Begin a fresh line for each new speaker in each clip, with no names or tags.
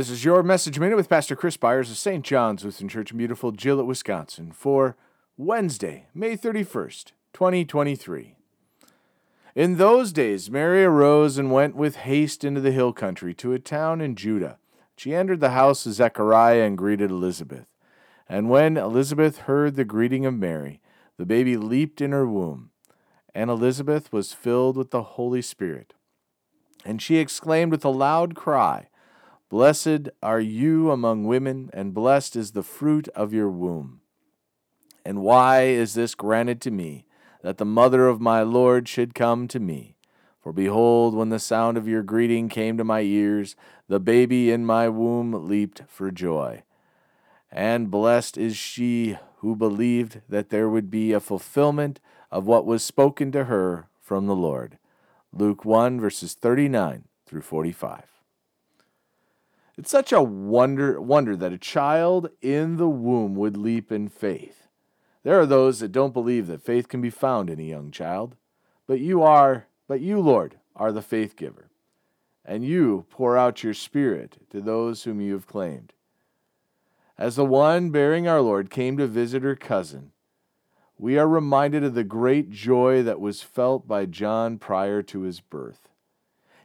This is your message minute with Pastor Chris Byers of St. John's Lutheran Church in beautiful Gillett, Wisconsin for Wednesday, May 31st, 2023. In those days, Mary arose and went with haste into the hill country to a town in Judah. She entered the house of Zechariah and greeted Elizabeth. And when Elizabeth heard the greeting of Mary, the baby leaped in her womb, and Elizabeth was filled with the Holy Spirit. And she exclaimed with a loud cry, Blessed are you among women, and blessed is the fruit of your womb. And why is this granted to me, that the mother of my Lord should come to me? For behold, when the sound of your greeting came to my ears, the baby in my womb leaped for joy. And blessed is she who believed that there would be a fulfillment of what was spoken to her from the Lord. Luke 1, verses 39 through 45. It's such a wonder, wonder that a child in the womb would leap in faith. There are those that don't believe that faith can be found in a young child, but you are, but you, Lord, are the faith giver, and you pour out your Spirit to those whom you have claimed. As the one bearing our Lord came to visit her cousin, we are reminded of the great joy that was felt by John prior to his birth.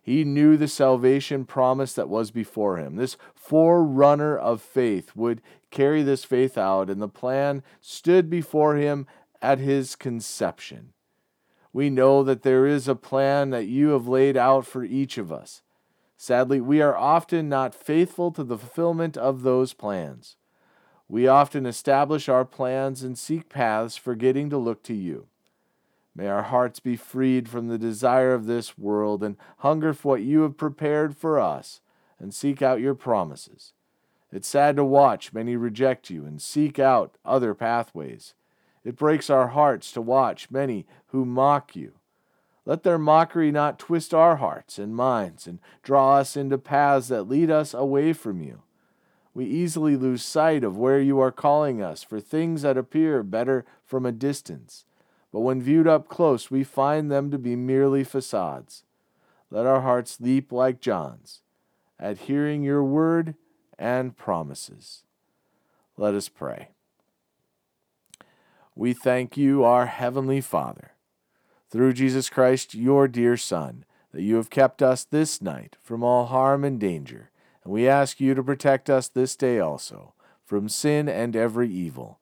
He knew the salvation promise that was before him. This forerunner of faith would carry this faith out, and the plan stood before him at his conception. We know that there is a plan that you have laid out for each of us. Sadly, we are often not faithful to the fulfillment of those plans. We often establish our plans and seek paths, forgetting to look to you. May our hearts be freed from the desire of this world and hunger for what you have prepared for us and seek out your promises. It's sad to watch many reject you and seek out other pathways. It breaks our hearts to watch many who mock you. Let their mockery not twist our hearts and minds and draw us into paths that lead us away from you. We easily lose sight of where you are calling us for things that appear better from a distance but when viewed up close, we find them to be merely facades. Let our hearts leap like John's at hearing your word and promises. Let us pray. We thank you, our Heavenly Father, through Jesus Christ, your dear Son, that you have kept us this night from all harm and danger, and we ask you to protect us this day also from sin and every evil